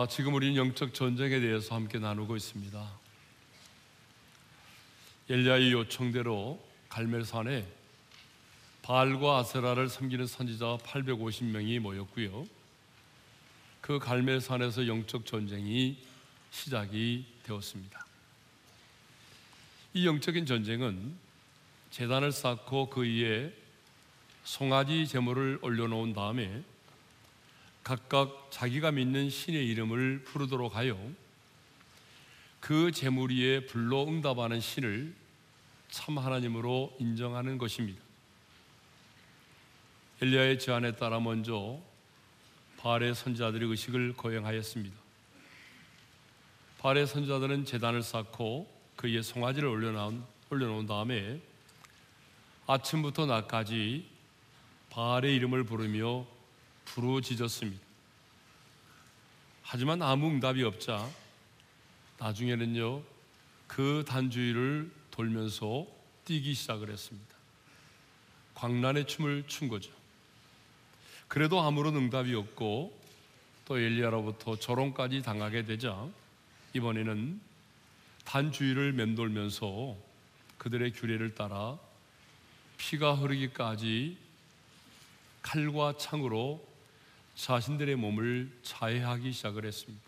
아, 지금 우리는 영적 전쟁에 대해서 함께 나누고 있습니다. 엘리야의 요청대로 갈멜산에 바알과 아세라를 섬기는 선지자 850명이 모였고요. 그 갈멜산에서 영적 전쟁이 시작이 되었습니다. 이 영적인 전쟁은 재단을 쌓고 그 위에 송아지 제물을 올려놓은 다음에 각각 자기가 믿는 신의 이름을 부르도록 하여 그 제물 위에 불로 응답하는 신을 참 하나님으로 인정하는 것입니다. 엘리야의 제안에 따라 먼저 바알의 선지자들이 의식을 거행하였습니다. 바알의 선지자들은 제단을 쌓고 그 위에 송아지를 올려놓은, 올려놓은 다음에 아침부터 낮까지 바알의 이름을 부르며 부르짖었습니다. 하지만 아무 응답이 없자 나중에는요 그 단주위를 돌면서 뛰기 시작을 했습니다. 광란의 춤을 춘 거죠. 그래도 아무런 응답이 없고 또 엘리야로부터 조롱까지 당하게 되자 이번에는 단주위를 맴돌면서 그들의 규례를 따라 피가 흐르기까지 칼과 창으로 자신들의 몸을 자해하기 시작을 했습니다.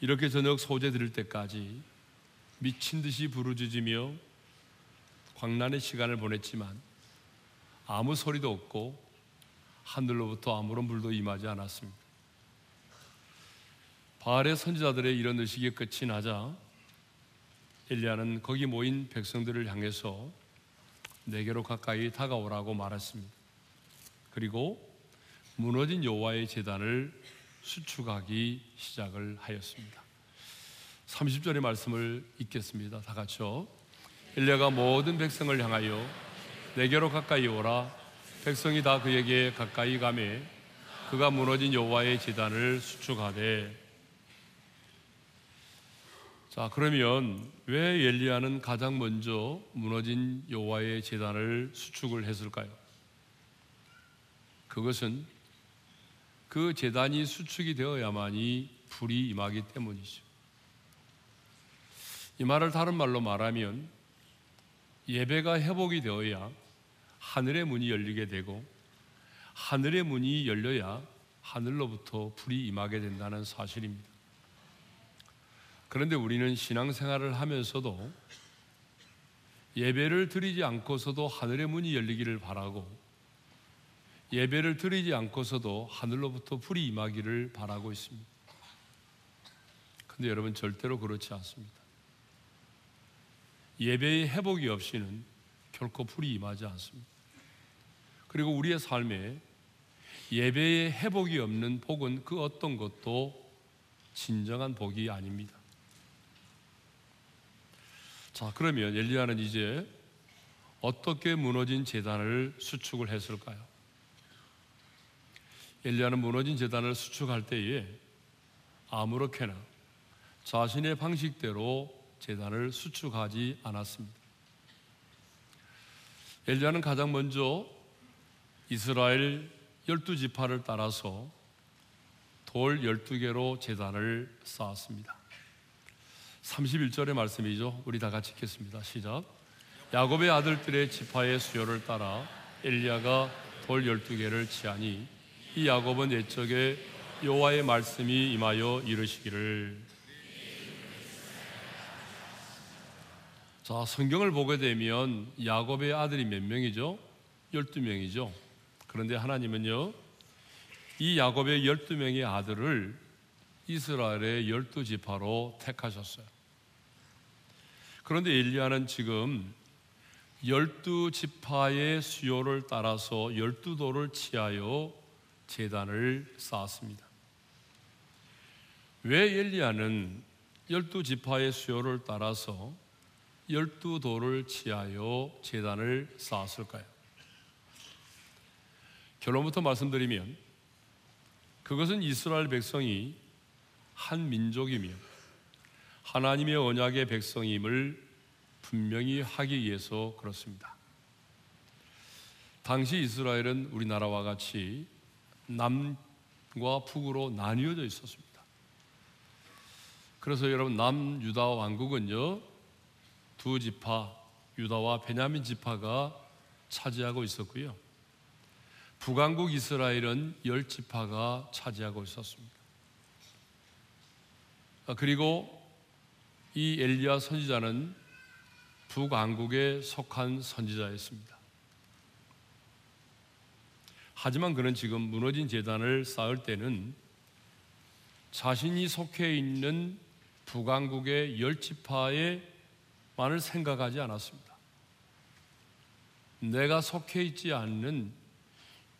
이렇게 저녁 소재 들을 때까지 미친 듯이 부르짖으며 광란의 시간을 보냈지만 아무 소리도 없고 하늘로부터 아무런 불도 임하지 않았습니다. 바알의 선지자들의 이런 의식이 끝이 나자 엘리야는 거기 모인 백성들을 향해서 내게로 가까이 다가오라고 말했습니다. 그리고 무너진 여호와의 제단을 수축하기 시작을 하였습니다. 30절의 말씀을 읽겠습니다. 다 같이요. 엘리야가 모든 백성을 향하여 내게로 가까이 오라. 백성이 다 그에게 가까이 가매 그가 무너진 여호와의 제단을 수축하되 자, 그러면 왜 엘리야는 가장 먼저 무너진 여호와의 제단을 수축을 했을까요? 그것은 그 재단이 수축이 되어야만이 불이 임하기 때문이죠. 이 말을 다른 말로 말하면 예배가 회복이 되어야 하늘의 문이 열리게 되고 하늘의 문이 열려야 하늘로부터 불이 임하게 된다는 사실입니다. 그런데 우리는 신앙생활을 하면서도 예배를 드리지 않고서도 하늘의 문이 열리기를 바라고 예배를 드리지 않고서도 하늘로부터 불이 임하기를 바라고 있습니다. 근데 여러분 절대로 그렇지 않습니다. 예배의 회복이 없이는 결코 불이 임하지 않습니다. 그리고 우리의 삶에 예배의 회복이 없는 복은 그 어떤 것도 진정한 복이 아닙니다. 자, 그러면 엘리야는 이제 어떻게 무너진 재단을 수축을 했을까요? 엘리야는 무너진 재단을 수축할 때에 아무렇게나 자신의 방식대로 재단을 수축하지 않았습니다. 엘리야는 가장 먼저 이스라엘 열두 지파를 따라서 돌 열두 개로 재단을 쌓았습니다. 31절의 말씀이죠. 우리 다 같이 읽겠습니다. 시작. 야곱의 아들들의 지파의 수요를 따라 엘리야가 돌 열두 개를 치하니 이 야곱은 옛적에 여호와의 말씀이 임하여 이르시기를 자, 성경을 보게 되면 야곱의 아들이 몇 명이죠? 12명이죠. 그런데 하나님은요, 이 야곱의 12명의 아들을 이스라엘의 12지파로 택하셨어요. 그런데 엘리야는 지금 12지파의 수요를 따라서 12도를 치하여 재단을 쌓았습니다. 왜 엘리야는 열두 지파의 수요를 따라서 열두 돌을 치하여 재단을 쌓았을까요? 결론부터 말씀드리면 그것은 이스라엘 백성이 한 민족이며 하나님의 언약의 백성임을 분명히 하기 위해서 그렇습니다. 당시 이스라엘은 우리나라와 같이 남과 북으로 나뉘어져 있었습니다. 그래서 여러분 남 유다 왕국은요 두 지파 유다와 베냐민 지파가 차지하고 있었고요. 북왕국 이스라엘은 열 지파가 차지하고 있었습니다. 아, 그리고 이 엘리야 선지자는 북왕국에 속한 선지자였습니다. 하지만 그는 지금 무너진 재단을 쌓을 때는 자신이 속해 있는 북왕국의 열 지파에 만을 생각하지 않았습니다. 내가 속해 있지 않는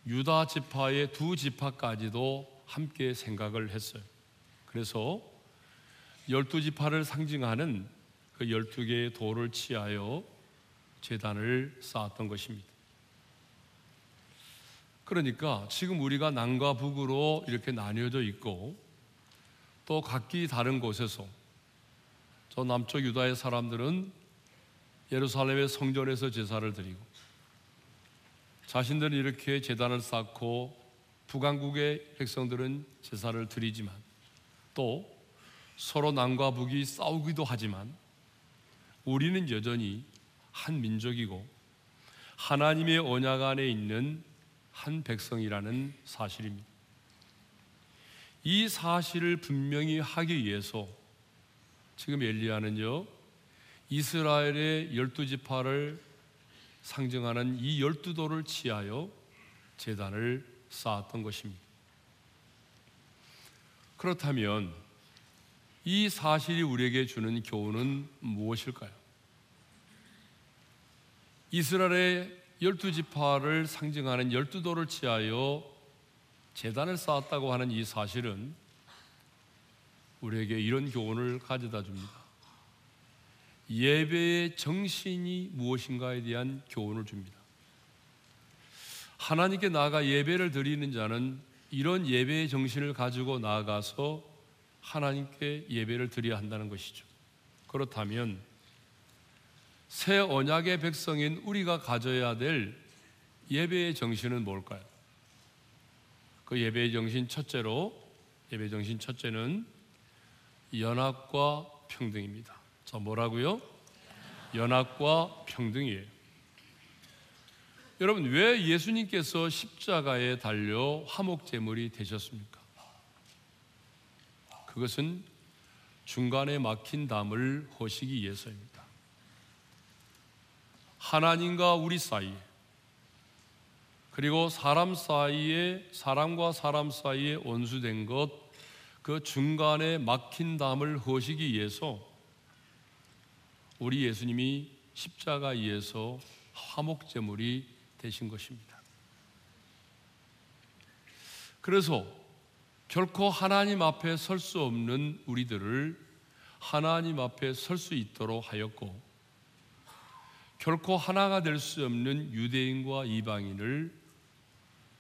유다 지파의 두 지파까지도 함께 생각을 했어요. 그래서 열두 지파를 상징하는 그 열두 개의 돌을 치하여 재단을 쌓았던 것입니다. 그러니까 지금 우리가 남과 북으로 이렇게 나뉘어져 있고 또 각기 다른 곳에서 저 남쪽 유다의 사람들은 예루살렘의 성전에서 제사를 드리고 자신들은 이렇게 제단을 쌓고 북왕국의 백성들은 제사를 드리지만 또 서로 남과 북이 싸우기도 하지만 우리는 여전히 한 민족이고 하나님의 언약 안에 있는 한 백성이라는 사실입니다. 이 사실을 분명히 하기 위해서 지금 엘리야는요 이스라엘의 열두 지파를 상징하는 이 열두 돌을 치하여 재단을 쌓았던 것입니다. 그렇다면 이 사실이 우리에게 주는 교훈은 무엇일까요? 이스라엘의 열두 지파를 상징하는 열두 돌을 치하여 재단을 쌓았다고 하는 이 사실은 우리에게 이런 교훈을 가져다 줍니다. 예배의 정신이 무엇인가에 대한 교훈을 줍니다. 하나님께 나아가 예배를 드리는 자는 이런 예배의 정신을 가지고 나아가서 하나님께 예배를 드려야 한다는 것이죠. 그렇다면 새 언약의 백성인 우리가 가져야 될 예배의 정신은 뭘까요? 그 예배의 정신 첫째로 예배 정신 첫째는 연합과 평등입니다. 자, 뭐라고요? 연합과 평등이에요. 여러분, 왜 예수님께서 십자가에 달려 화목 제물이 되셨습니까? 그것은 중간에 막힌 담을 허시기 위해서입니다. 하나님과 우리 사이에 그리고 사람 사이에 사람과 사람 사이에 원수된 것 그 중간에 막힌 담을 허시기 위해서 우리 예수님이 십자가 위에서 화목 제물이 되신 것입니다. 그래서 결코 하나님 앞에 설 수 없는 우리들을 하나님 앞에 설 수 있도록 하였고 결코 하나가 될 수 없는 유대인과 이방인을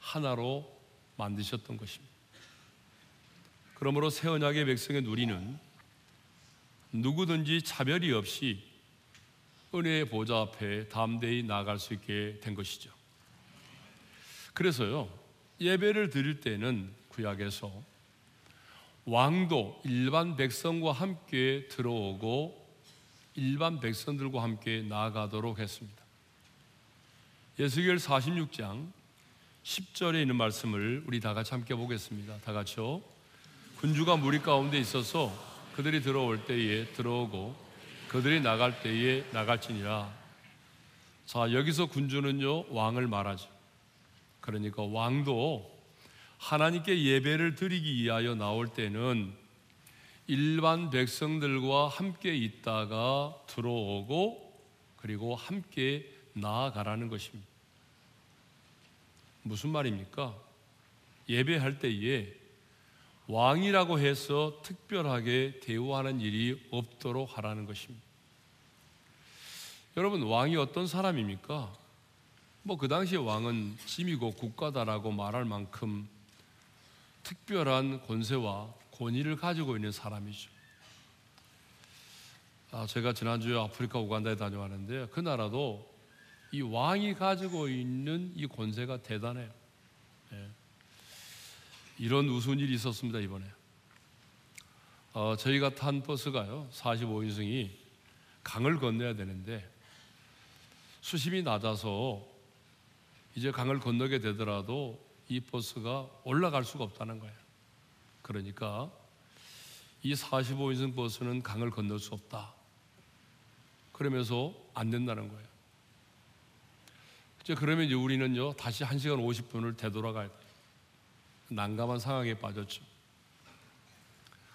하나로 만드셨던 것입니다. 그러므로 새 언약의 백성의 누리는 누구든지 차별이 없이 은혜의 보좌 앞에 담대히 나아갈 수 있게 된 것이죠. 그래서요, 예배를 드릴 때는 구약에서 왕도 일반 백성과 함께 들어오고 일반 백성들과 함께 나아가도록 했습니다. 예수결 46장 10절에 있는 말씀을 우리 다 같이 함께 보겠습니다. 다 같이요. 군주가 무리 가운데 있어서 그들이 들어올 때에 들어오고 그들이 나갈 때에 나갈지니라. 자, 여기서 군주는요, 왕을 말하죠. 그러니까 왕도 하나님께 예배를 드리기 위하여 나올 때는 일반 백성들과 함께 있다가 들어오고 그리고 함께 나아가라는 것입니다. 무슨 말입니까? 예배할 때에 왕이라고 해서 특별하게 대우하는 일이 없도록 하라는 것입니다. 여러분, 왕이 어떤 사람입니까? 뭐 그 당시에 왕은 짐이고 국가다라고 말할 만큼 특별한 권세와 권위를 가지고 있는 사람이죠. 아, 제가 지난주에 아프리카 우간다에 다녀왔는데 그 나라도 이 왕이 가지고 있는 이 권세가 대단해요. 예. 이런 우스운 일이 있었습니다 이번에. 어, 저희가 탄 버스가요 45인승이 강을 건너야 되는데 수심이 낮아서 이제 강을 건너게 되더라도 이 버스가 올라갈 수가 없다는 거예요. 그러니까 이 45인승 버스는 강을 건널 수 없다. 그러면서 안 된다는 거예요. 이제 그러면 이제 우리는요 다시 1시간 50분을 되돌아가야 돼요. 난감한 상황에 빠졌죠.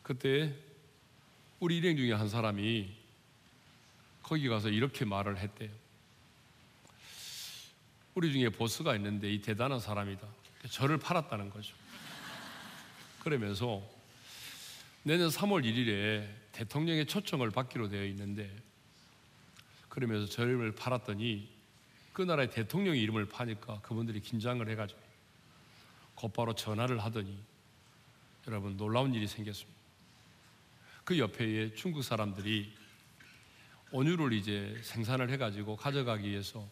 그때 우리 일행 중에 한 사람이 거기 가서 이렇게 말을 했대요. 우리 중에 보스가 있는데 이 대단한 사람이다. 저를 팔았다는 거죠. 그러면서 내년 3월 1일에 대통령의 초청을 받기로 되어 있는데 그러면서 저를 팔았더니 그 나라의 대통령의 이름을 파니까 그분들이 긴장을 해가지고 곧바로 전화를 하더니 여러분 놀라운 일이 생겼습니다. 그 옆에 중국 사람들이 온유를 이제 생산을 해가지고 가져가기 위해서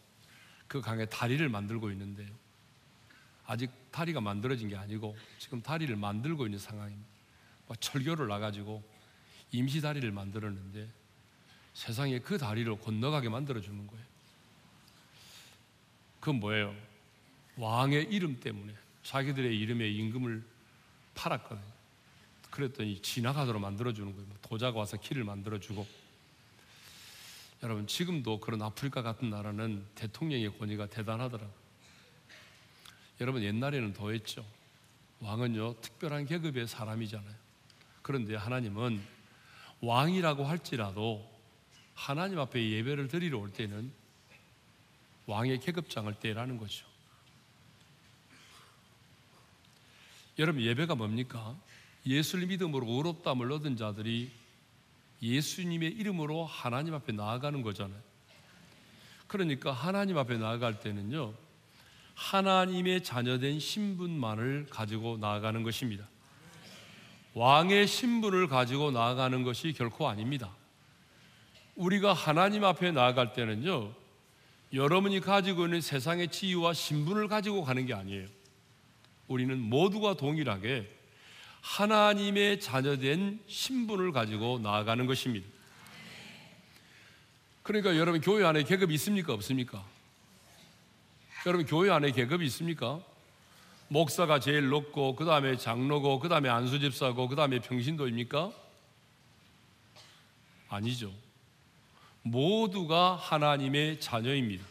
그 강에 다리를 만들고 있는데요. 아직 다리가 만들어진 게 아니고 지금 다리를 만들고 있는 상황입니다. 뭐 철교를 놔가지고 임시 다리를 만들었는데 세상에 그 다리를 건너가게 만들어주는 거예요. 그건 뭐예요? 왕의 이름 때문에 자기들의 이름에 임금을 팔았거든요. 그랬더니 지나가도록 만들어주는 거예요. 뭐 도자가 와서 길을 만들어주고. 여러분, 지금도 그런 아프리카 같은 나라는 대통령의 권위가 대단하더라고요. 여러분 옛날에는 더했죠. 왕은요 특별한 계급의 사람이잖아요. 그런데 하나님은 왕이라고 할지라도 하나님 앞에 예배를 드리러 올 때는 왕의 계급장을 떼라는 거죠. 여러분 예배가 뭡니까? 예수를 믿음으로 의롭다함을 얻은 자들이 예수님의 이름으로 하나님 앞에 나아가는 거잖아요. 그러니까 하나님 앞에 나아갈 때는요 하나님의 자녀된 신분만을 가지고 나아가는 것입니다. 왕의 신분을 가지고 나아가는 것이 결코 아닙니다. 우리가 하나님 앞에 나아갈 때는요, 여러분이 가지고 있는 세상의 지위와 신분을 가지고 가는 게 아니에요. 우리는 모두가 동일하게 하나님의 자녀된 신분을 가지고 나아가는 것입니다. 그러니까 여러분 교회 안에 계급이 있습니까? 없습니까? 여러분 교회 안에 계급이 있습니까? 목사가 제일 높고 그 다음에 장로고 그 다음에 안수집사고 그 다음에 평신도입니까? 아니죠. 모두가 하나님의 자녀입니다.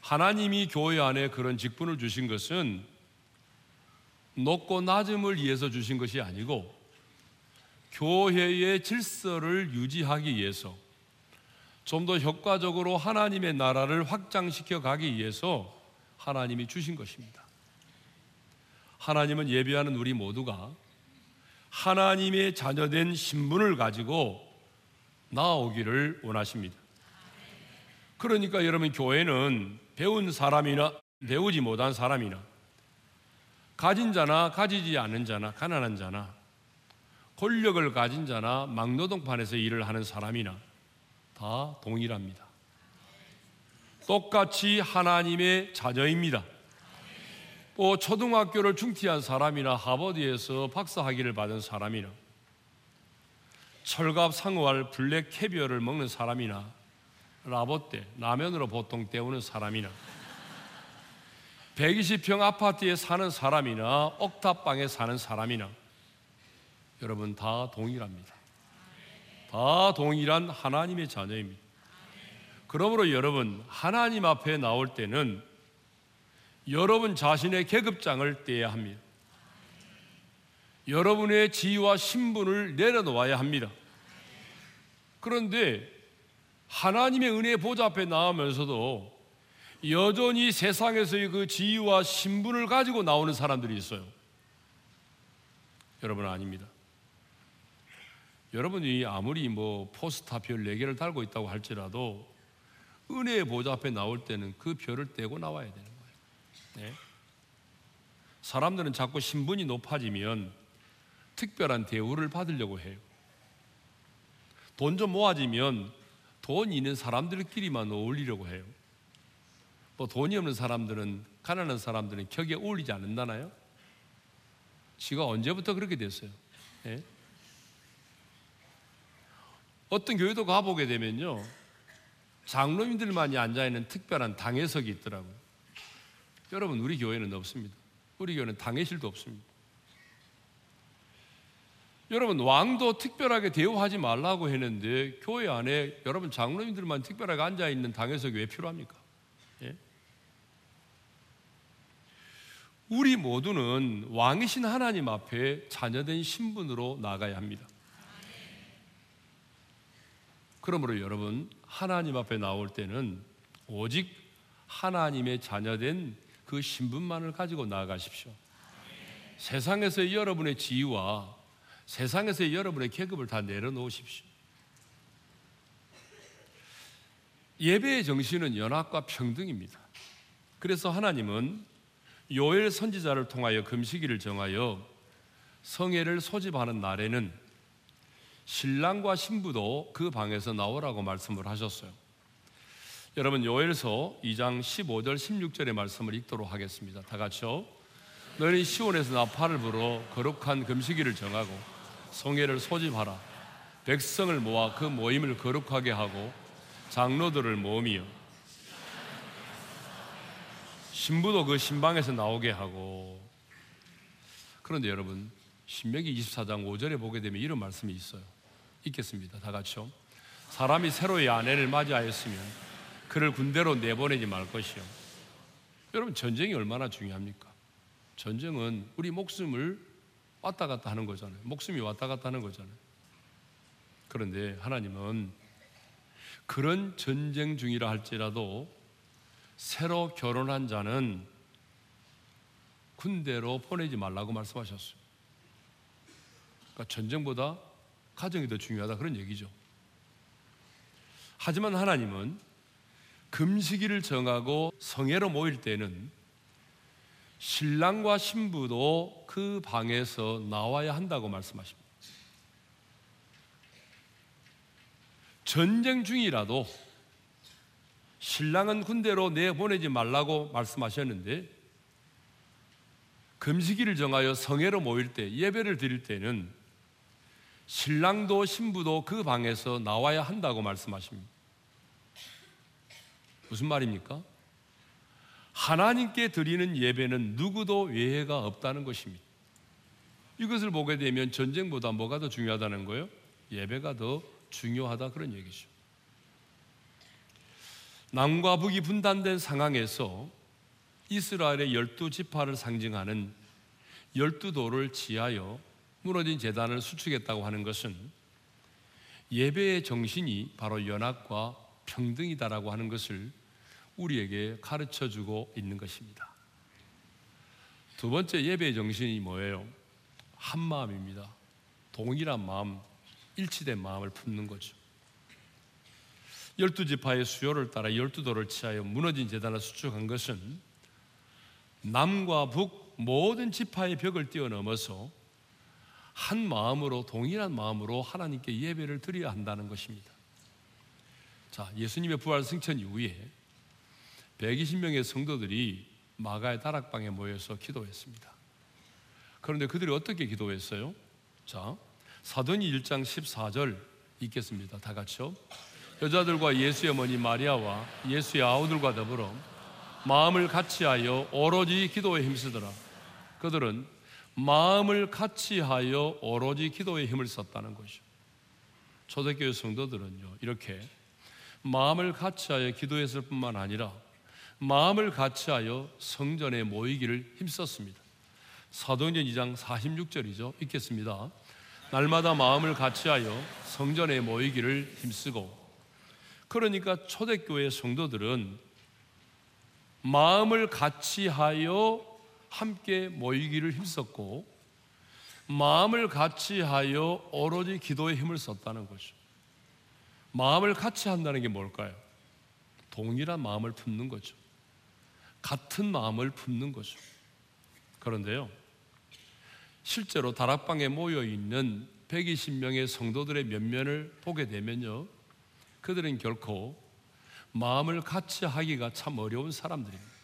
하나님이 교회 안에 그런 직분을 주신 것은 높고 낮음을 위해서 주신 것이 아니고 교회의 질서를 유지하기 위해서 좀 더 효과적으로 하나님의 나라를 확장시켜 가기 위해서 하나님이 주신 것입니다. 하나님은 예배하는 우리 모두가 하나님의 자녀된 신분을 가지고 나아오기를 원하십니다. 그러니까 여러분 교회는 배운 사람이나 배우지 못한 사람이나 가진 자나 가지지 않은 자나 가난한 자나 권력을 가진 자나 막노동판에서 일을 하는 사람이나 다 동일합니다. 똑같이 하나님의 자녀입니다. 또 초등학교를 중퇴한 사람이나 하버드에서 박사학위를 받은 사람이나 철갑 상어알 블랙 캐비어를 먹는 사람이나 라보떼 라면으로 보통 때우는 사람이나 120평 아파트에 사는 사람이나 옥탑방에 사는 사람이나 여러분 다 동일합니다. 다 동일한 하나님의 자녀입니다. 그러므로 여러분, 하나님 앞에 나올 때는 여러분 자신의 계급장을 떼야 합니다. 여러분의 지위와 신분을 내려놓아야 합니다. 그런데 하나님의 은혜 보좌 앞에 나오면서도 여전히 세상에서의 그 지위와 신분을 가지고 나오는 사람들이 있어요. 여러분 아닙니다. 여러분이 아무리 뭐 포스타 별 4개를 달고 있다고 할지라도 은혜의 보좌 앞에 나올 때는 그 별을 떼고 나와야 되는 거예요. 네? 사람들은 자꾸 신분이 높아지면 특별한 대우를 받으려고 해요. 돈 좀 모아지면 돈 있는 사람들끼리만 어울리려고 해요. 뭐 돈이 없는 사람들은 가난한 사람들은 격에 어울리지 않는다나요? 지가 언제부터 그렇게 됐어요? 예? 어떤 교회도 가보게 되면요. 장로님들만이 앉아있는 특별한 당회석이 있더라고요. 여러분, 우리 교회는 없습니다. 우리 교회는 당회실도 없습니다. 여러분, 왕도 특별하게 대우하지 말라고 했는데, 교회 안에 여러분 장로님들만 특별하게 앉아있는 당회석이 왜 필요합니까? 예? 우리 모두는 왕이신 하나님 앞에 자녀된 신분으로 나가야 합니다. 그러므로 여러분 하나님 앞에 나올 때는 오직 하나님의 자녀된 그 신분만을 가지고 나아가십시오. 세상에서의 여러분의 지위와 세상에서의 여러분의 계급을 다 내려놓으십시오. 예배의 정신은 연합과 평등입니다. 그래서 하나님은 요엘 선지자를 통하여 금식일을 정하여 성회를 소집하는 날에는 신랑과 신부도 그 방에서 나오라고 말씀을 하셨어요. 여러분 요엘서 2장 15절 16절의 말씀을 읽도록 하겠습니다. 다 같이요. 너희 시온에서 나팔을 불어 거룩한 금식일을 정하고 성회를 소집하라. 백성을 모아 그 모임을 거룩하게 하고 장로들을 모으며 신부도 그 신방에서 나오게 하고 그런데 여러분 신명기 24장 5절에 보게 되면 이런 말씀이 있어요. 읽겠습니다. 다 같이요. 사람이 새로의 아내를 맞이하였으면 그를 군대로 내보내지 말 것이요. 여러분 전쟁이 얼마나 중요합니까? 전쟁은 우리 목숨을 왔다 갔다 하는 거잖아요. 목숨이 왔다 갔다 하는 거잖아요. 그런데 하나님은 그런 전쟁 중이라 할지라도 새로 결혼한 자는 군대로 보내지 말라고 말씀하셨어요. 그러니까 전쟁보다 가정이 더 중요하다 그런 얘기죠. 하지만 하나님은 금식일을 정하고 성회로 모일 때는 신랑과 신부도 그 방에서 나와야 한다고 말씀하십니다. 전쟁 중이라도 신랑은 군대로 내보내지 말라고 말씀하셨는데 금식일을 정하여 성회로 모일 때 예배를 드릴 때는 신랑도 신부도 그 방에서 나와야 한다고 말씀하십니다. 무슨 말입니까? 하나님께 드리는 예배는 누구도 외해가 없다는 것입니다. 이것을 보게 되면 전쟁보다 뭐가 더 중요하다는 거예요? 예배가 더 중요하다 그런 얘기죠. 남과 북이 분단된 상황에서 이스라엘의 열두 지파를 상징하는 열두 돌을 지하여 무너진 재단을 수축했다고 하는 것은 예배의 정신이 바로 연합과 평등이다라고 하는 것을 우리에게 가르쳐 주고 있는 것입니다. 두 번째 예배의 정신이 뭐예요? 한 마음입니다. 동일한 마음, 일치된 마음을 품는 거죠. 열두 지파의 수요를 따라 열두 돌을 치하여 무너진 재단을 수축한 것은 남과 북 모든 지파의 벽을 뛰어넘어서 한 마음으로 동일한 마음으로 하나님께 예배를 드려야 한다는 것입니다. 자, 예수님의 부활 승천 이후에 120명의 성도들이 마가의 다락방에 모여서 기도했습니다. 그런데 그들이 어떻게 기도했어요? 자, 사도니 1장 14절 읽겠습니다. 다 같이요. 여자들과 예수의 어머니 마리아와 예수의 아우들과 더불어 마음을 같이하여 오로지 기도에 힘쓰더라. 그들은 마음을 같이하여 오로지 기도에 힘을 썼다는 것이죠. 초대교회 성도들은요 이렇게 마음을 같이하여 기도했을 뿐만 아니라 마음을 같이하여 성전에 모이기를 힘썼습니다. 사도행전 2장 46절이죠. 읽겠습니다. 날마다 마음을 같이하여 성전에 모이기를 힘쓰고 그러니까 초대교회 성도들은 마음을 같이하여 함께 모이기를 힘썼고 마음을 같이 하여 오로지 기도에 힘을 썼다는 것이죠. 마음을 같이 한다는 게 뭘까요? 동일한 마음을 품는 거죠. 같은 마음을 품는 거죠. 그런데요, 실제로 다락방에 모여 있는 120명의 성도들의 면면을 보게 되면요, 그들은 결코 마음을 같이 하기가 참 어려운 사람들입니다.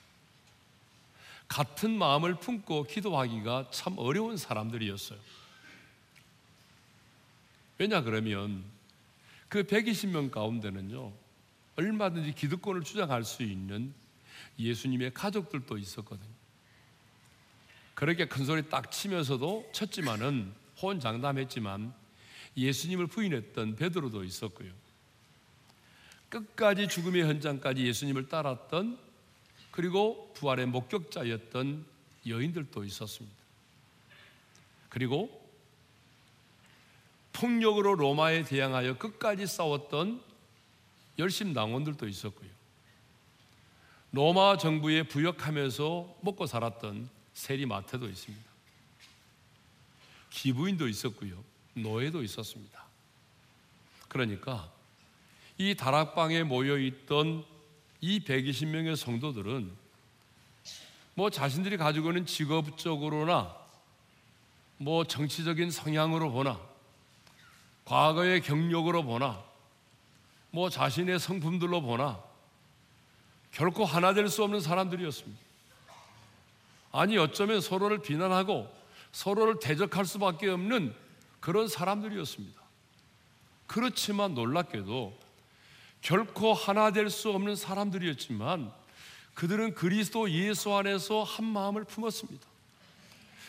같은 마음을 품고 기도하기가 참 어려운 사람들이었어요. 왜냐 그러면 그 120명 가운데는요, 얼마든지 기득권을 주장할 수 있는 예수님의 가족들도 있었거든요. 그렇게 큰 소리 딱 치면서도 쳤지만은 호언장담했지만 예수님을 부인했던 베드로도 있었고요. 끝까지 죽음의 현장까지 예수님을 따랐던 그리고 부활의 목격자였던 여인들도 있었습니다. 그리고 폭력으로 로마에 대항하여 끝까지 싸웠던 열심 당원들도 있었고요. 로마 정부에 부역하면서 먹고 살았던 세리마태도 있습니다. 기부인도 있었고요. 노예도 있었습니다. 그러니까 이 다락방에 모여 있던 이 120명의 성도들은 뭐 자신들이 가지고 있는 직업적으로나 뭐 정치적인 성향으로 보나 과거의 경력으로 보나 뭐 자신의 성품들로 보나 결코 하나 될 수 없는 사람들이었습니다. 아니 어쩌면 서로를 비난하고 서로를 대적할 수밖에 없는 그런 사람들이었습니다. 그렇지만 놀랍게도 결코 하나 될 수 없는 사람들이었지만 그들은 그리스도 예수 안에서 한 마음을 품었습니다.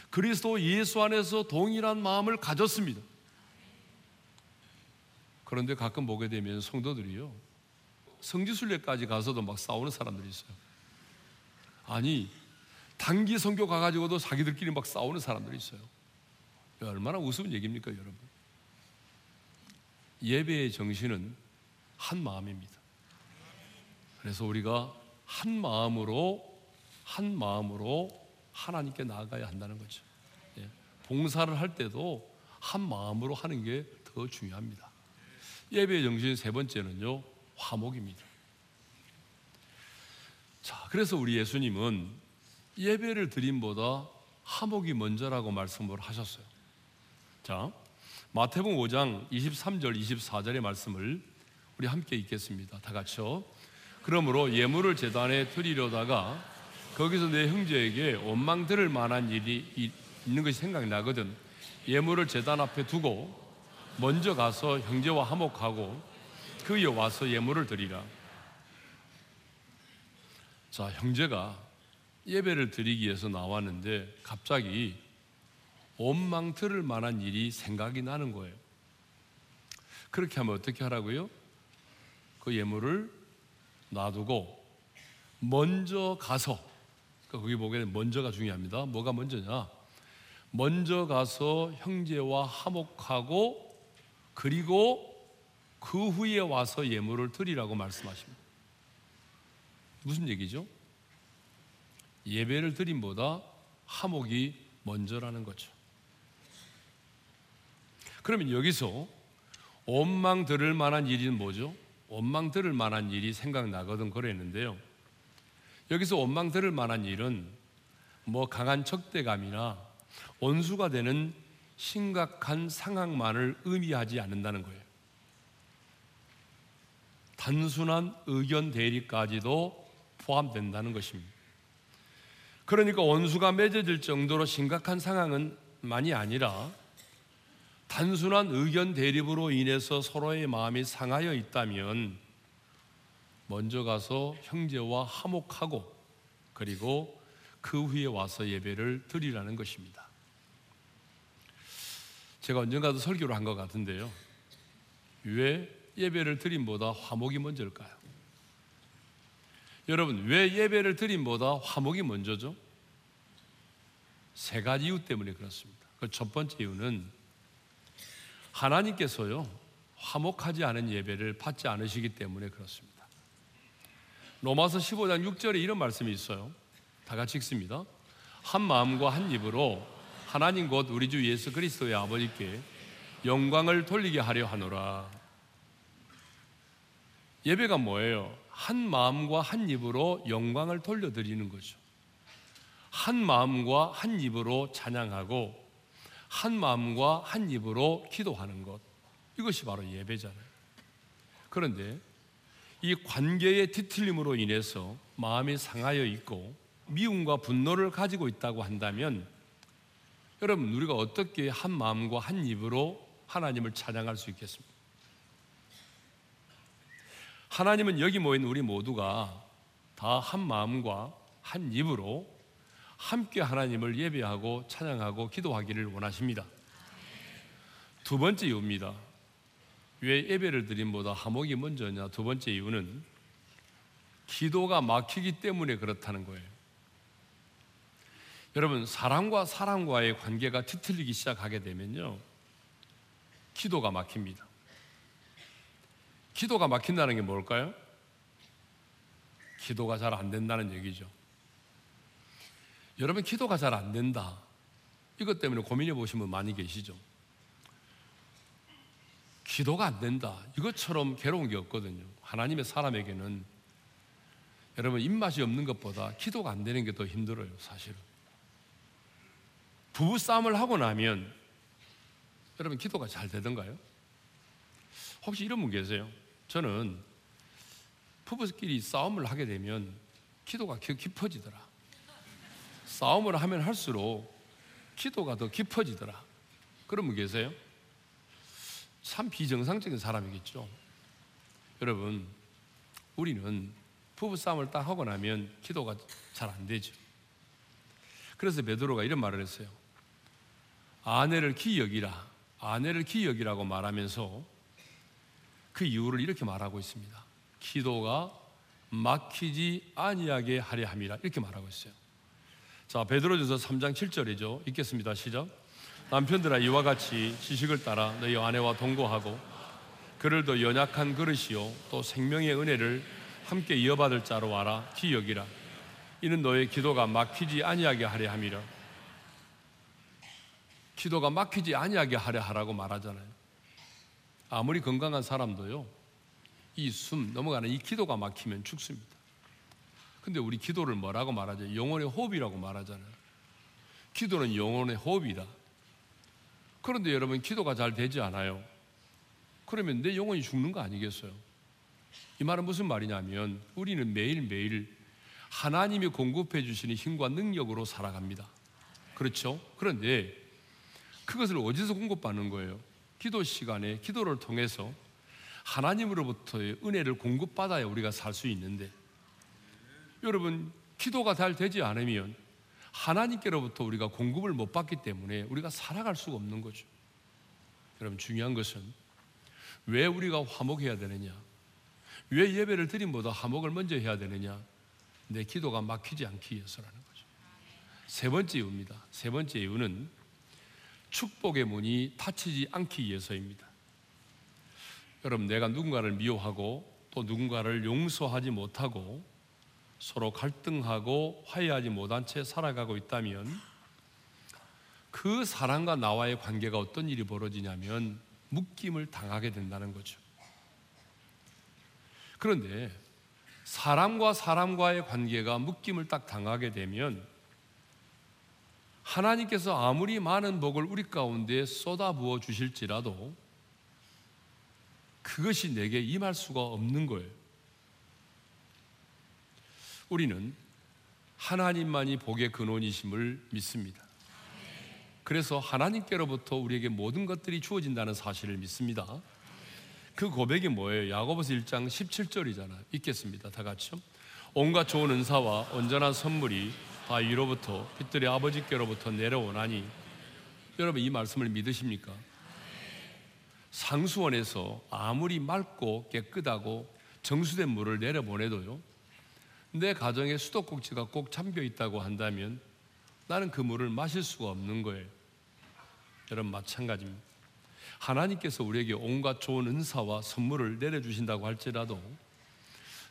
그리스도 예수 안에서 동일한 마음을 가졌습니다. 그런데 가끔 보게 되면 성도들이요. 성지순례까지 가서도 막 싸우는 사람들이 있어요. 아니, 단기 성교 가가지고도 자기들끼리 막 싸우는 사람들이 있어요. 얼마나 우스운 얘기입니까, 여러분? 예배의 정신은 한 마음입니다. 그래서 우리가 한 마음으로, 한 마음으로 하나님께 나아가야 한다는 거죠. 예. 봉사를 할 때도 한 마음으로 하는 게 더 중요합니다. 예배의 정신 세 번째는요, 화목입니다. 자, 그래서 우리 예수님은 예배를 드림보다 화목이 먼저라고 말씀을 하셨어요. 자, 마태복음 5장 23절 24절의 말씀을 우리 함께 읽겠습니다. 다 같이요. 그러므로 예물을 제단에 드리려다가 거기서 내 형제에게 원망 들을 만한 일이 있는 것이 생각나거든. 예물을 제단 앞에 두고 먼저 가서 형제와 화목하고 그에 와서 예물을 드리라. 자, 형제가 예배를 드리기 위해서 나왔는데 갑자기 원망 들을 만한 일이 생각이 나는 거예요. 그렇게 하면 어떻게 하라고요? 그 예물을 놔두고 먼저 가서 그러니까 거기 보기에는 먼저가 중요합니다. 뭐가 먼저냐? 먼저 가서 형제와 화목하고 그리고 그 후에 와서 예물을 드리라고 말씀하십니다. 무슨 얘기죠? 예배를 드림보다 화목이 먼저라는 거죠. 그러면 여기서 원망 들을 만한 일은 뭐죠? 원망 들을 만한 일이 생각나거든 그랬는데요. 여기서 원망 들을 만한 일은 뭐 강한 적대감이나 원수가 되는 심각한 상황만을 의미하지 않는다는 거예요. 단순한 의견 대립까지도 포함된다는 것입니다. 그러니까 원수가 맺어질 정도로 심각한 상황은 많이 아니라 단순한 의견 대립으로 인해서 서로의 마음이 상하여 있다면 먼저 가서 형제와 화목하고 그리고 그 후에 와서 예배를 드리라는 것입니다. 제가 언젠가도 설교를 한 것 같은데요. 왜 예배를 드림보다 화목이 먼저일까요? 여러분, 왜 예배를 드림보다 화목이 먼저죠? 세 가지 이유 때문에 그렇습니다. 그 첫 번째 이유는 하나님께서요, 화목하지 않은 예배를 받지 않으시기 때문에 그렇습니다. 로마서 15장 6절에 이런 말씀이 있어요. 다 같이 읽습니다. 한 마음과 한 입으로 하나님 곧 우리 주 예수 그리스도의 아버지께 영광을 돌리게 하려 하노라. 예배가 뭐예요? 한 마음과 한 입으로 영광을 돌려드리는 거죠. 한 마음과 한 입으로 찬양하고 한 마음과 한 입으로 기도하는 것. 이것이 바로 예배잖아요. 그런데 이 관계의 뒤틀림으로 인해서 마음이 상하여 있고 미움과 분노를 가지고 있다고 한다면 여러분 우리가 어떻게 한 마음과 한 입으로 하나님을 찬양할 수 있겠습니까? 하나님은 여기 모인 우리 모두가 다 한 마음과 한 입으로 함께 하나님을 예배하고 찬양하고 기도하기를 원하십니다. 두 번째 이유입니다. 왜 예배를 드림보다 하목이 먼저냐? 두 번째 이유는 기도가 막히기 때문에 그렇다는 거예요. 여러분, 사람과 사람과의 관계가 뒤틀리기 시작하게 되면요. 기도가 막힙니다. 기도가 막힌다는 게 뭘까요? 기도가 잘 안 된다는 얘기죠. 여러분, 기도가 잘 안 된다. 이것 때문에 고민해 보신 분 많이 계시죠? 기도가 안 된다. 이것처럼 괴로운 게 없거든요. 하나님의 사람에게는 여러분, 입맛이 없는 것보다 기도가 안 되는 게 더 힘들어요, 사실은. 부부 싸움을 하고 나면 여러분, 기도가 잘 되던가요? 혹시 이런 분 계세요? 저는 부부끼리 싸움을 하게 되면 기도가 깊어지더라. 싸움을 하면 할수록 기도가 더 깊어지더라. 그런 분 계세요? 참 비정상적인 사람이겠죠. 여러분, 우리는 부부싸움을 딱 하고 나면 기도가 잘 안 되죠. 그래서 베드로가 이런 말을 했어요. 아내를 기여기라. 아내를 기여기라고 말하면서 그 이유를 이렇게 말하고 있습니다. 기도가 막히지 아니하게 하려 함이라 이렇게 말하고 있어요. 자, 베드로전서 3장 7절이죠. 읽겠습니다. 시작. 남편들아 이와 같이 지식을 따라 너희 아내와 동거하고 그를 더 연약한 그릇이요 또 생명의 은혜를 함께 이어받을 자로 와라 기여기라 이는 너의 기도가 막히지 아니하게 하려 함이라 기도가 막히지 아니하게 하려 하라고 말하잖아요 아무리 건강한 사람도요 이 숨 넘어가는 이 기도가 막히면 죽습니다 근데 우리 기도를 뭐라고 말하죠? 영혼의 호흡이라고 말하잖아요 기도는 영혼의 호흡이다 그런데 여러분 기도가 잘 되지 않아요. 그러면 내 영혼이 죽는 거 아니겠어요? 이 말은 무슨 말이냐면 우리는 매일매일 하나님이 공급해 주시는 힘과 능력으로 살아갑니다. 그렇죠? 그런데 그것을 어디서 공급받는 거예요? 기도 시간에 기도를 통해서 하나님으로부터의 은혜를 공급받아야 우리가 살 수 있는데 여러분 기도가 잘 되지 않으면 하나님께로부터 우리가 공급을 못 받기 때문에 우리가 살아갈 수가 없는 거죠. 여러분 중요한 것은 왜 우리가 화목해야 되느냐? 왜 예배를 드림보다 화목을 먼저 해야 되느냐? 내 기도가 막히지 않기 위해서라는 거죠. 세 번째 이유입니다. 세 번째 이유는 축복의 문이 닫히지 않기 위해서입니다. 여러분, 내가 누군가를 미워하고 또 누군가를 용서하지 못하고 서로 갈등하고 화해하지 못한 채 살아가고 있다면 그 사람과 나와의 관계가 어떤 일이 벌어지냐면 묶임을 당하게 된다는 거죠. 그런데 사람과 사람과의 관계가 묶임을 딱 당하게 되면 하나님께서 아무리 많은 복을 우리 가운데 쏟아부어 주실지라도 그것이 내게 임할 수가 없는 거예요. 우리는 하나님만이 복의 근원이심을 믿습니다. 그래서 하나님께로부터 우리에게 모든 것들이 주어진다는 사실을 믿습니다. 그 고백이 뭐예요? 야고보서 1장 17절이잖아요. 읽겠습니다. 다 같이요. 온갖 좋은 은사와 온전한 선물이 다 위로부터 빛들의 아버지께로부터 내려오나니 여러분 이 말씀을 믿으십니까? 상수원에서 아무리 맑고 깨끗하고 정수된 물을 내려보내도요 내 가정에 수도꼭지가 꼭 잠겨 있다고 한다면 나는 그 물을 마실 수가 없는 거예요. 여러분 마찬가지입니다. 하나님께서 우리에게 온갖 좋은 은사와 선물을 내려주신다고 할지라도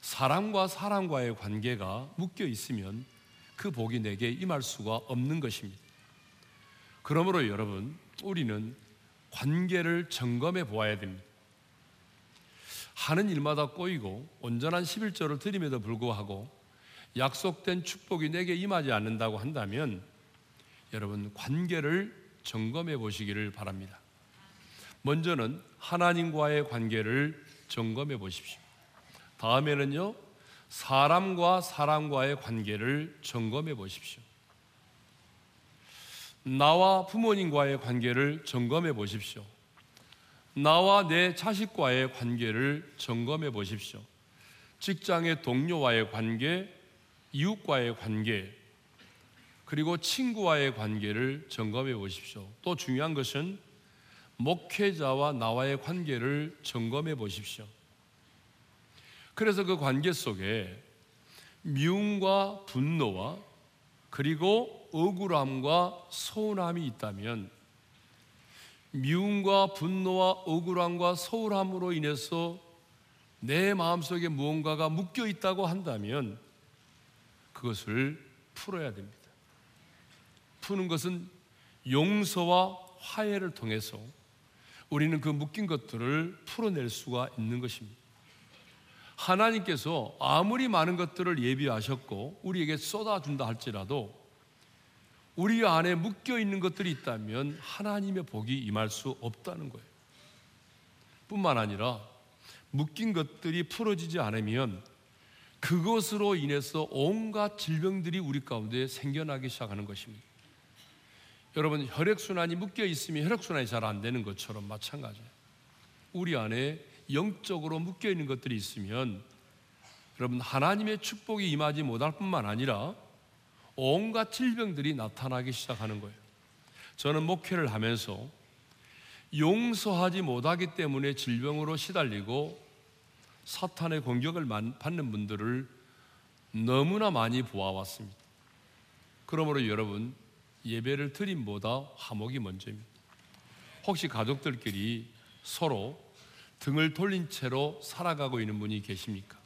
사람과 사람과의 관계가 묶여 있으면 그 복이 내게 임할 수가 없는 것입니다. 그러므로 여러분, 우리는 관계를 점검해 보아야 됩니다. 하는 일마다 꼬이고 온전한 11절을 드림에도 불구하고 약속된 축복이 내게 임하지 않는다고 한다면 여러분 관계를 점검해 보시기를 바랍니다. 먼저는 하나님과의 관계를 점검해 보십시오. 다음에는요, 사람과 사람과의 관계를 점검해 보십시오. 나와 부모님과의 관계를 점검해 보십시오. 나와 내 자식과의 관계를 점검해 보십시오. 직장의 동료와의 관계, 이웃과의 관계, 그리고 친구와의 관계를 점검해 보십시오. 또 중요한 것은 목회자와 나와의 관계를 점검해 보십시오. 그래서 그 관계 속에 미움과 분노와 그리고 억울함과 서운함이 있다면 미움과 분노와 억울함과 서운함으로 인해서 내 마음속에 무언가가 묶여 있다고 한다면 그것을 풀어야 됩니다. 푸는 것은 용서와 화해를 통해서 우리는 그 묶인 것들을 풀어낼 수가 있는 것입니다. 하나님께서 아무리 많은 것들을 예비하셨고 우리에게 쏟아준다 할지라도 우리 안에 묶여 있는 것들이 있다면 하나님의 복이 임할 수 없다는 거예요. 뿐만 아니라 묶인 것들이 풀어지지 않으면 그것으로 인해서 온갖 질병들이 우리 가운데 생겨나기 시작하는 것입니다. 여러분 혈액순환이 묶여 있으면 혈액순환이 잘 안 되는 것처럼 마찬가지예요. 우리 안에 영적으로 묶여 있는 것들이 있으면 여러분 하나님의 축복이 임하지 못할 뿐만 아니라 온갖 질병들이 나타나기 시작하는 거예요. 저는 목회를 하면서 용서하지 못하기 때문에 질병으로 시달리고 사탄의 공격을 받는 분들을 너무나 많이 보아왔습니다. 그러므로 여러분 예배를 드림보다 화목이 먼저입니다. 혹시 가족들끼리 서로 등을 돌린 채로 살아가고 있는 분이 계십니까?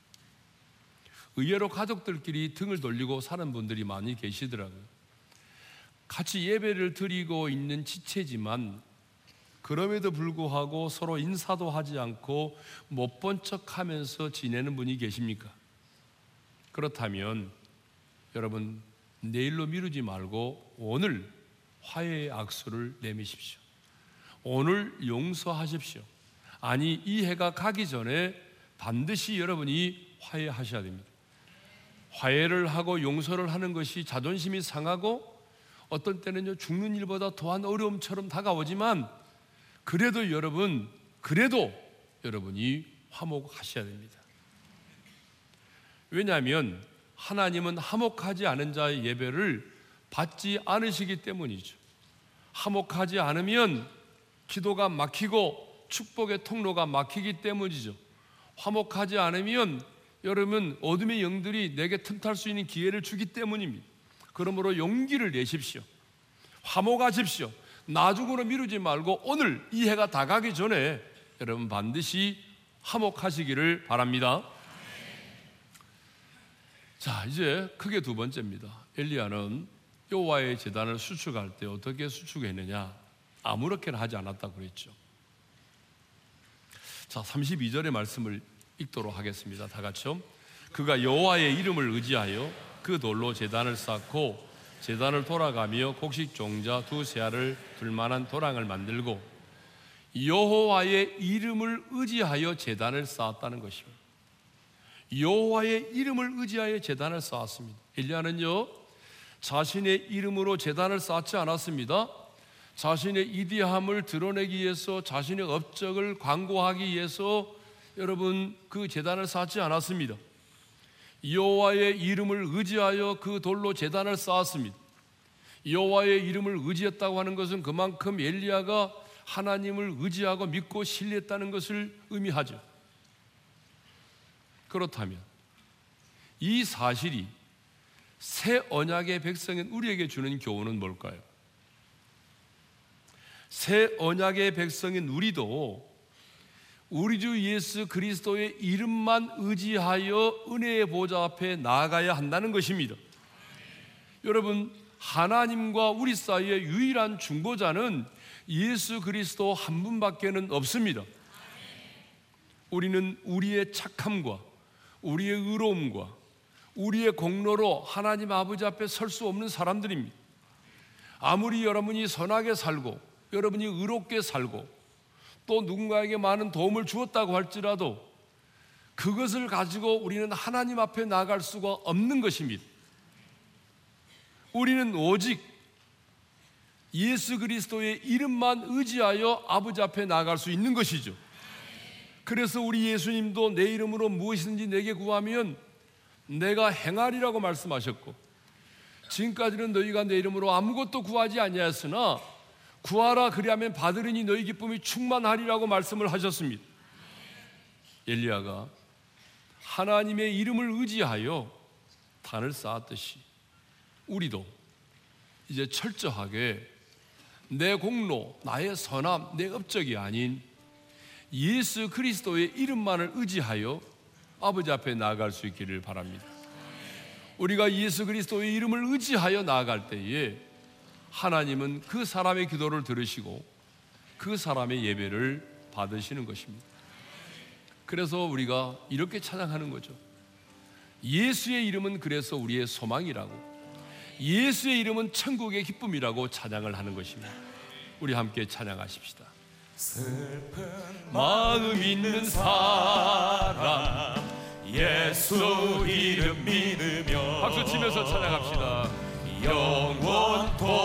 의외로 가족들끼리 등을 돌리고 사는 분들이 많이 계시더라고요. 같이 예배를 드리고 있는 지체지만 그럼에도 불구하고 서로 인사도 하지 않고 못 본 척 하면서 지내는 분이 계십니까? 그렇다면 여러분 내일로 미루지 말고 오늘 화해의 악수를 내미십시오. 오늘 용서하십시오. 아니, 이 해가 가기 전에 반드시 여러분이 화해하셔야 됩니다. 화해를 하고 용서를 하는 것이 자존심이 상하고 어떤 때는요, 죽는 일보다 더한 어려움처럼 다가오지만 그래도 여러분, 그래도 여러분이 화목하셔야 됩니다. 왜냐하면 하나님은 화목하지 않은 자의 예배를 받지 않으시기 때문이죠. 화목하지 않으면 기도가 막히고 축복의 통로가 막히기 때문이죠. 화목하지 않으면 여러분 어둠의 영들이 내게 틈탈 수 있는 기회를 주기 때문입니다. 그러므로 용기를 내십시오. 화목하십시오. 나중으로 미루지 말고 오늘 이 해가 다 가기 전에 여러분 반드시 화목하시기를 바랍니다. 자, 이제 크게 두 번째입니다. 엘리야는 여호와의 제단을 수축할 때 어떻게 수축했느냐? 아무렇게나 하지 않았다 그랬죠. 자, 32절의 말씀을 읽도록 하겠습니다. 다 같이요. 그가 여호와의 이름을 의지하여 그 돌로 제단을 쌓고 제단을 돌아가며 곡식 종자 두 세 알을 둘 만한 도랑을 만들고 여호와의 이름을 의지하여 제단을 쌓았다는 것입니다. 여호와의 이름을 의지하여 제단을 쌓았습니다. 엘리야는요 자신의 이름으로 제단을 쌓지 않았습니다. 자신의 이디함을 드러내기 위해서 자신의 업적을 광고하기 위해서 여러분 그 제단을 쌓지 않았습니다. 여호와의 이름을 의지하여 그 돌로 제단을 쌓았습니다. 여호와의 이름을 의지했다고 하는 것은 그만큼 엘리야가 하나님을 의지하고 믿고 신뢰했다는 것을 의미하죠. 그렇다면 이 사실이 새 언약의 백성인 우리에게 주는 교훈은 뭘까요? 새 언약의 백성인 우리도 우리 주 예수 그리스도의 이름만 의지하여 은혜의 보좌 앞에 나아가야 한다는 것입니다. 여러분, 하나님과 우리 사이의 유일한 중보자는 예수 그리스도 한 분밖에는 없습니다. 우리는 우리의 착함과 우리의 의로움과 우리의 공로로 하나님 아버지 앞에 설 수 없는 사람들입니다. 아무리 여러분이 선하게 살고 여러분이 의롭게 살고 또 누군가에게 많은 도움을 주었다고 할지라도 그것을 가지고 우리는 하나님 앞에 나갈 수가 없는 것입니다. 우리는 오직 예수 그리스도의 이름만 의지하여 아버지 앞에 나갈 수 있는 것이죠. 그래서 우리 예수님도 내 이름으로 무엇이든지 내게 구하면 내가 행하리라고 말씀하셨고 지금까지는 너희가 내 이름으로 아무것도 구하지 아니하였으나 구하라 그리하면 받으리니 너희 기쁨이 충만하리라고 말씀을 하셨습니다. 엘리야가 하나님의 이름을 의지하여 단을 쌓았듯이 우리도 이제 철저하게 내 공로, 나의 선함, 내 업적이 아닌 예수 그리스도의 이름만을 의지하여 아버지 앞에 나아갈 수 있기를 바랍니다. 우리가 예수 그리스도의 이름을 의지하여 나아갈 때에 하나님은 그 사람의 기도를 들으시고 그 사람의 예배를 받으시는 것입니다. 그래서 우리가 이렇게 찬양하는 거죠. 예수의 이름은 그래서 우리의 소망이라고 예수의 이름은 천국의 기쁨이라고 찬양을 하는 것입니다. 우리 함께 찬양하십시다. 슬픈 마음 있는 사람 예수 이름 믿으며 박수 치면서 찬양합시다. 영원토록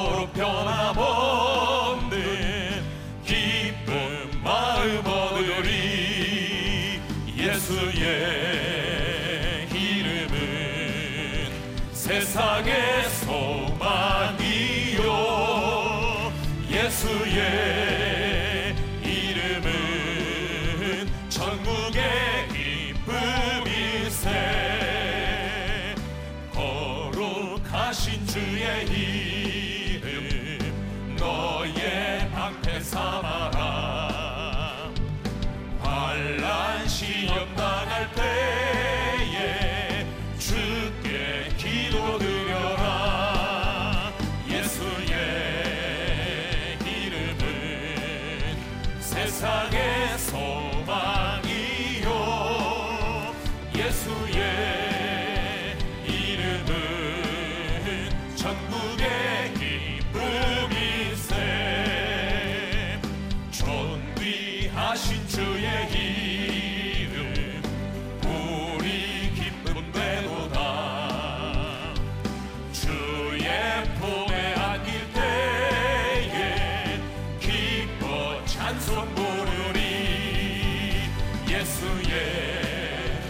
예수의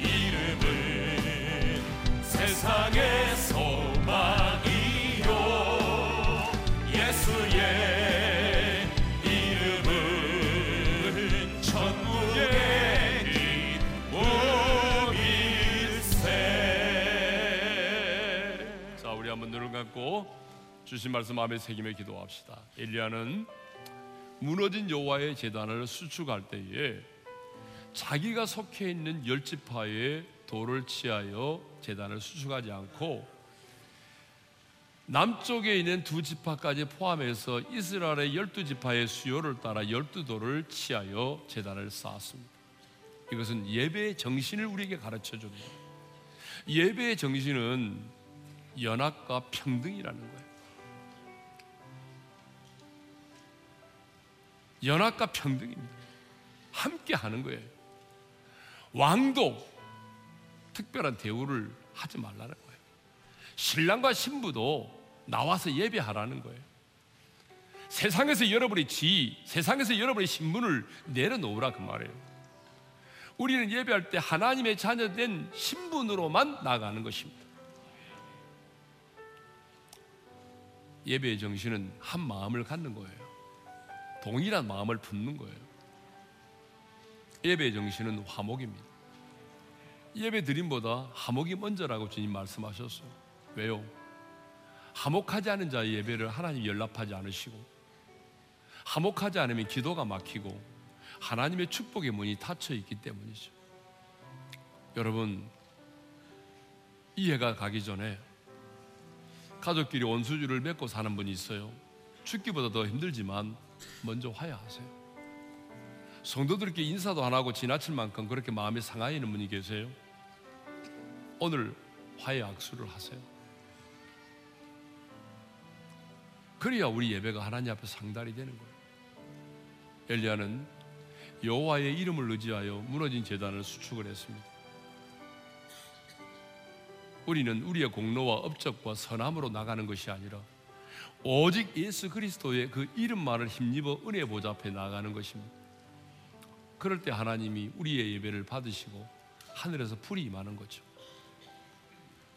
이름은 세상의 소망이요 예수의 이름은 천국의 기쁨일세 자, 우리 한번 눈을 감고 주신 말씀 마음에 새기며 기도합시다. 엘리야는 무너진 여호와의 제단을 수축할 때에 자기가 속해 있는 열 지파의 돌을 치하여 제단을 수축하지 않고 남쪽에 있는 두 지파까지 포함해서 이스라엘의 열두 지파의 수요를 따라 열두 돌을 치하여 제단을 쌓았습니다. 이것은 예배의 정신을 우리에게 가르쳐 줍니다. 예배의 정신은 연합과 평등이라는 거예요. 연합과 평등입니다. 함께 하는 거예요. 왕도 특별한 대우를 하지 말라는 거예요. 신랑과 신부도 나와서 예배하라는 거예요. 세상에서 여러분의 지, 세상에서 여러분의 신분을 내려놓으라 그 말이에요. 우리는 예배할 때 하나님의 자녀된 신분으로만 나가는 것입니다. 예배의 정신은 한 마음을 갖는 거예요. 동일한 마음을 품는 거예요. 예배의 정신은 화목입니다. 예배 드림보다 화목이 먼저라고 주님 말씀하셨어요. 왜요? 화목하지 않은 자의 예배를 하나님 연락하지 않으시고 화목하지 않으면 기도가 막히고 하나님의 축복의 문이 닫혀 있기 때문이죠. 여러분 이해가 가기 전에 가족끼리 원수주를 맺고 사는 분이 있어요. 죽기보다 더 힘들지만 먼저 화해하세요. 성도들께 인사도 안 하고 지나칠 만큼 그렇게 마음이 상하 있는 분이 계세요. 오늘 화해 악수를 하세요. 그래야 우리 예배가 하나님 앞에 상달이 되는 거예요. 엘리야는 여호와의 이름을 의지하여 무너진 재단을 수축을 했습니다. 우리는 우리의 공로와 업적과 선함으로 나가는 것이 아니라 오직 예수 그리스도의 그 이름만을 힘입어 은혜 보좌 앞에 나가는 것입니다. 그럴 때 하나님이 우리의 예배를 받으시고 하늘에서 불이 임하는 거죠.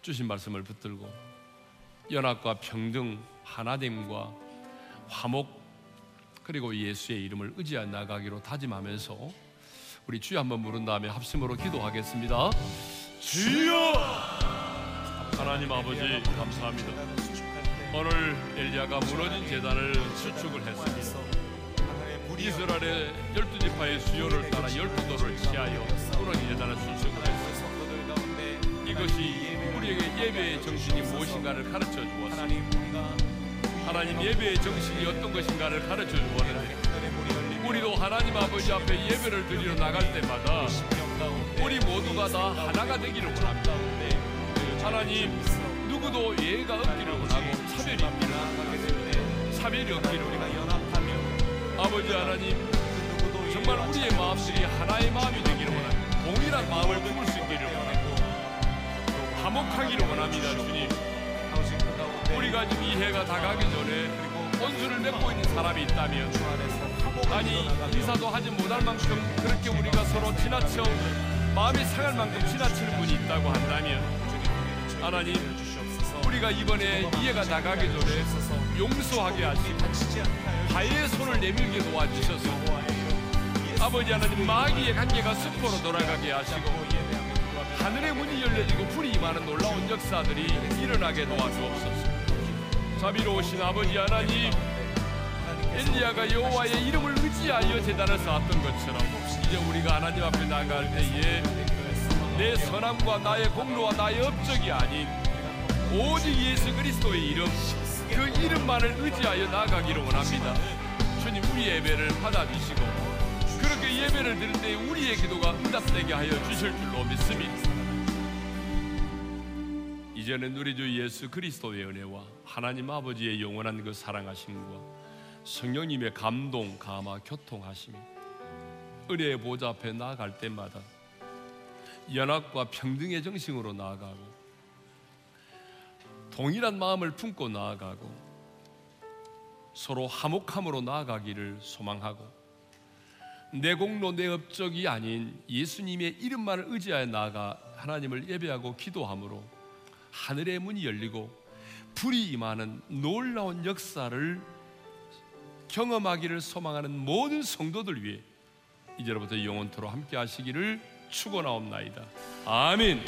주신 말씀을 붙들고 연합과 평등, 하나됨과 화목 그리고 예수의 이름을 의지하 나가기로 다짐하면서 우리 주여 한번 부른 다음에 합심으로 기도하겠습니다. 주여! 하나님 아버지 감사합니다. 오늘 엘리야가 무너진 재단을 수축을 했습니다. 이스라엘의 열두 지파의 수요를 따라 열두 돌을 취하여 재단을 수축을 했습니다. 이것이 우리에게 예배의 정신이 무엇인가를 가르쳐 주었습니다. 하나님 예배의 정신이 어떤 것인가를 가르쳐 주었는데 우리도 하나님 아버지 앞에 예배를 드리러 나갈 때마다 우리 모두가 다 하나가 되기를 원합니다. 하나님 누구도 예가 없기를 원하고 차별이 없기를 원합니다. 차별이 없기를 원합니다. 아버지 하나님 정말 우리의 마음들이 하나의 마음이 되기를 원합니다. 동일한 마음을 품을 수 있기를 원하고 화목하기를 원합니다 주님 우리가 지금 이 해가 다가기 전에 온수를 맺고 있는 사람이 있다면 아니 인사도 하지 못할 만큼 그렇게 우리가 서로 지나쳐 마음이 상할 만큼 지나치는 분이 있다고 한다면 하나님 우리가 이번에 이 해가 나가기 전에 용서하게 하시고 바의 손을 내밀게 도와주셔서 아버지 하나님 마귀의 관계가 숲으로 돌아가게 하시고 하늘의 문이 열려지고 불이 임하는 놀라운 역사들이 일어나게 도와주옵소서. 자비로우신 아버지 하나님, 엘리야가 여호와의 이름을 의지하여 재단을 쌓았던 것처럼 이제 우리가 하나님 앞에 나갈 때에 내 선함과 나의 공로와 나의 업적이 아닌 오직 예수 그리스도의 이름 그 이름만을 의지하여 나가기를 원합니다. 주님 우리 예배를 받아주시고 그렇게 예배를 드릴 때 우리의 기도가 응답되게 하여 주실 줄로 믿습니다. 이제는 우리 주 예수 그리스도의 은혜와 하나님 아버지의 영원한 그 사랑하심과 성령님의 감동, 감화, 교통하심이 은혜의 보좌 앞에 나아갈 때마다 연합과 평등의 정신으로 나아가고 동일한 마음을 품고 나아가고 서로 화목함으로 나아가기를 소망하고 내 공로 내 업적이 아닌 예수님의 이름만을 의지하여 나아가 하나님을 예배하고 기도함으로 하늘의 문이 열리고 불이 임하는 놀라운 역사를 경험하기를 소망하는 모든 성도들 위해 이제로부터 영원토로 함께 하시기를 축원하옵나이다. 아멘.